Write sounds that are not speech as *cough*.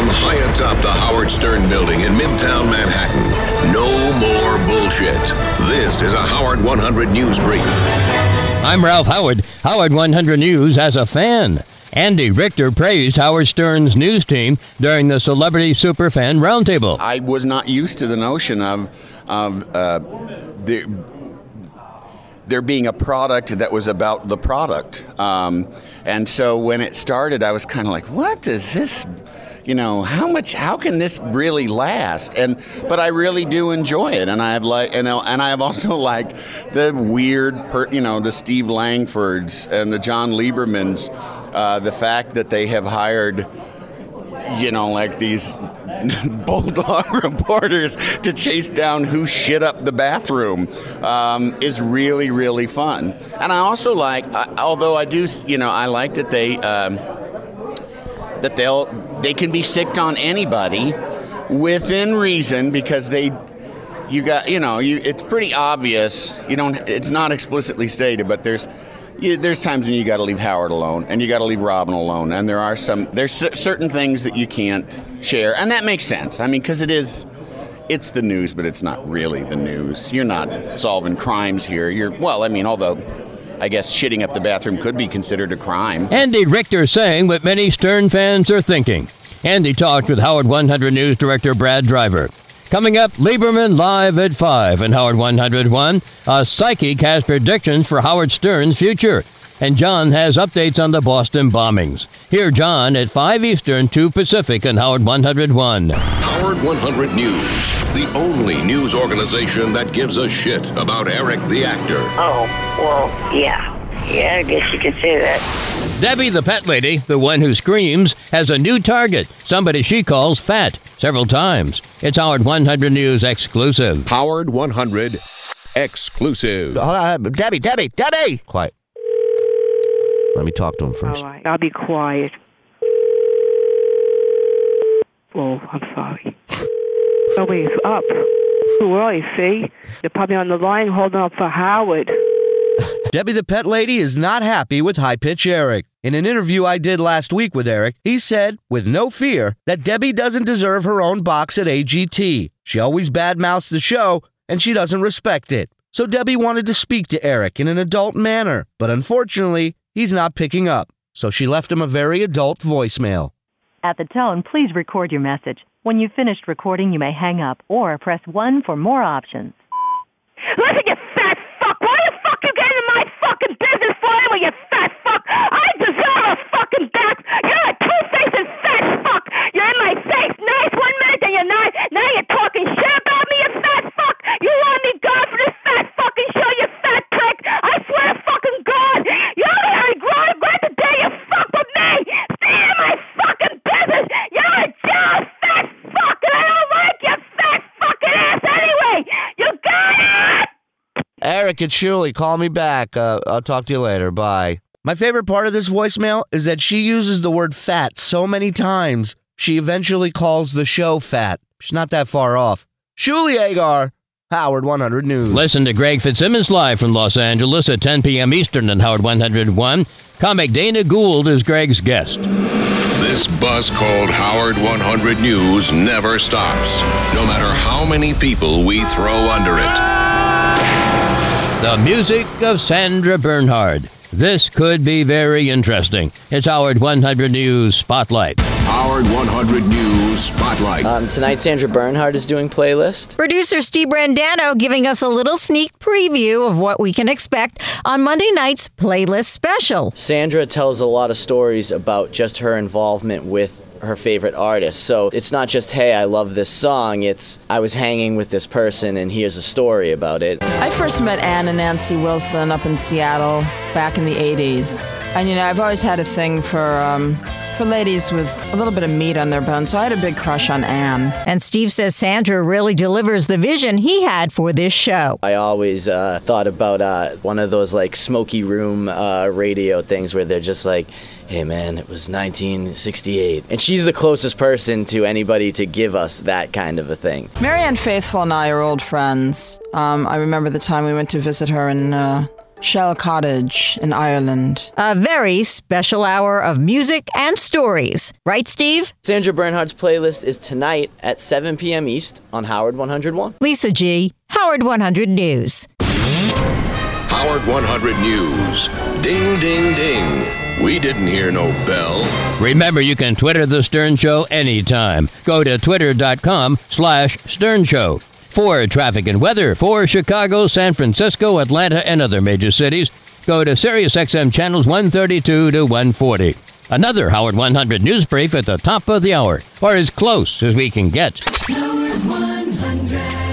From high atop the Howard Stern building in Midtown Manhattan, no more bullshit. This is a Howard 100 News Brief. I'm Ralph Howard. Howard 100 News as a fan. Andy Richter praised Howard Stern's news team during the Celebrity Superfan Roundtable. I was not used to the notion of of uh, there, there being a product that was about the product. Um, and so when it started, I was kind of like, "What does this?" You know how much? How can this really last? And but I really do enjoy it, and I have like, and and I have also *laughs* liked the weird, per, you know, the Steve Langfords and the John Liebermans. Uh, the fact that they have hired you know, like these *laughs* bulldog *laughs* reporters to chase down who shit up the bathroom um, is really, really fun. And I also like, although I do, you know, I like that they um, that they'll they can be sicked on anybody within reason because they. You got, you know, you. It's pretty obvious. You don't. It's not explicitly stated, but there's you, there's times when you got to leave Howard alone, and you got to leave Robin alone, and there are some there's certain things that you can't share, and that makes sense. I mean, because it is. It's the news, but it's not really the news. You're not solving crimes here. You're well, I mean, although I guess shitting up the bathroom could be considered a crime. Andy Richter saying what many Stern fans are thinking. Andy talked with Howard 100 News director Brad Driver. Coming up, Lieberman live at 5 and Howard 101. A psychic has predictions for Howard Stern's future. And John has updates on the Boston bombings. Hear John at 5 Eastern, 2 Pacific on Howard 101. Howard 100 News, the only news organization that gives a shit about Eric the actor. Oh, well, yeah. Yeah, I guess you could say that. Debbie the pet lady, the one who screams, has a new target, somebody she calls fat, several times. It's Howard 100 News exclusive. Howard 100 exclusive. Uh, Debbie, Debbie, Debbie! Quiet. Let me talk to him first. All right, I'll be quiet. Oh, I'm sorry. Nobody's up. Too early, see? They're probably on the line holding up for Howard. *laughs* Debbie the Pet Lady is not happy with High Pitch Eric. In an interview I did last week with Eric, he said, with no fear, that Debbie doesn't deserve her own box at AGT. She always badmouths the show, and she doesn't respect it. So Debbie wanted to speak to Eric in an adult manner, but unfortunately, he's not picking up. So she left him a very adult voicemail. At the tone, please record your message. When you've finished recording, you may hang up or press 1 for more options. Listen, you fat fuck! Why the fuck you get into my fucking business for anyway, you fat fuck? I deserve a fucking back! You're a two-faced fat fuck! You're in my face nice one minute and you're not. Now you're talking shit about me, you fat fuck! You want me gone for this fat fucking show, you fat prick! I swear to fucking God! You only regret regret the day you fucked with me! Stay out of my fucking business! You're a jealous fat fuck and I don't like your fat fucking ass anyway! You got it? Eric, it's Shirley. Call me back. Uh, I'll talk to you later. Bye. My favorite part of this voicemail is that she uses the word fat so many times, she eventually calls the show fat. She's not that far off. Shuli Egar, Howard 100 News. Listen to Greg Fitzsimmons live from Los Angeles at 10 p.m. Eastern on Howard 101. Comic Dana Gould is Greg's guest. This bus called Howard 100 News never stops, no matter how many people we throw under it. The music of Sandra Bernhard. This could be very interesting. It's Howard 100 News Spotlight. Howard 100 News Spotlight. Um, tonight, Sandra Bernhard is doing playlist. Producer Steve Brandano giving us a little sneak preview of what we can expect on Monday night's playlist special. Sandra tells a lot of stories about just her involvement with her favorite artist. So it's not just, hey, I love this song, it's, I was hanging with this person and here's a story about it. I first met Ann and Nancy Wilson up in Seattle back in the 80s. And, you know, I've always had a thing for, um, for ladies with a little bit of meat on their bones, so I had a big crush on Ann. And Steve says Sandra really delivers the vision he had for this show. I always uh, thought about uh, one of those like smoky room uh, radio things where they're just like, hey man, it was 1968. And she's the closest person to anybody to give us that kind of a thing. Marianne Faithfull and I are old friends. Um, I remember the time we went to visit her in uh, Shell Cottage in Ireland. A very special hour of music and stories. Right, Steve? Sandra Bernhard's playlist is tonight at 7 p.m. East on Howard 101. Lisa G., Howard 100 News. Howard 100 News. Ding, ding, ding. We didn't hear no bell. Remember, you can Twitter The Stern Show anytime. Go to twitter.com slash Stern Show. For traffic and weather for Chicago, San Francisco, Atlanta, and other major cities, go to SiriusXM channels 132 to 140. Another Howard 100 news brief at the top of the hour, or as close as we can get. Howard 100.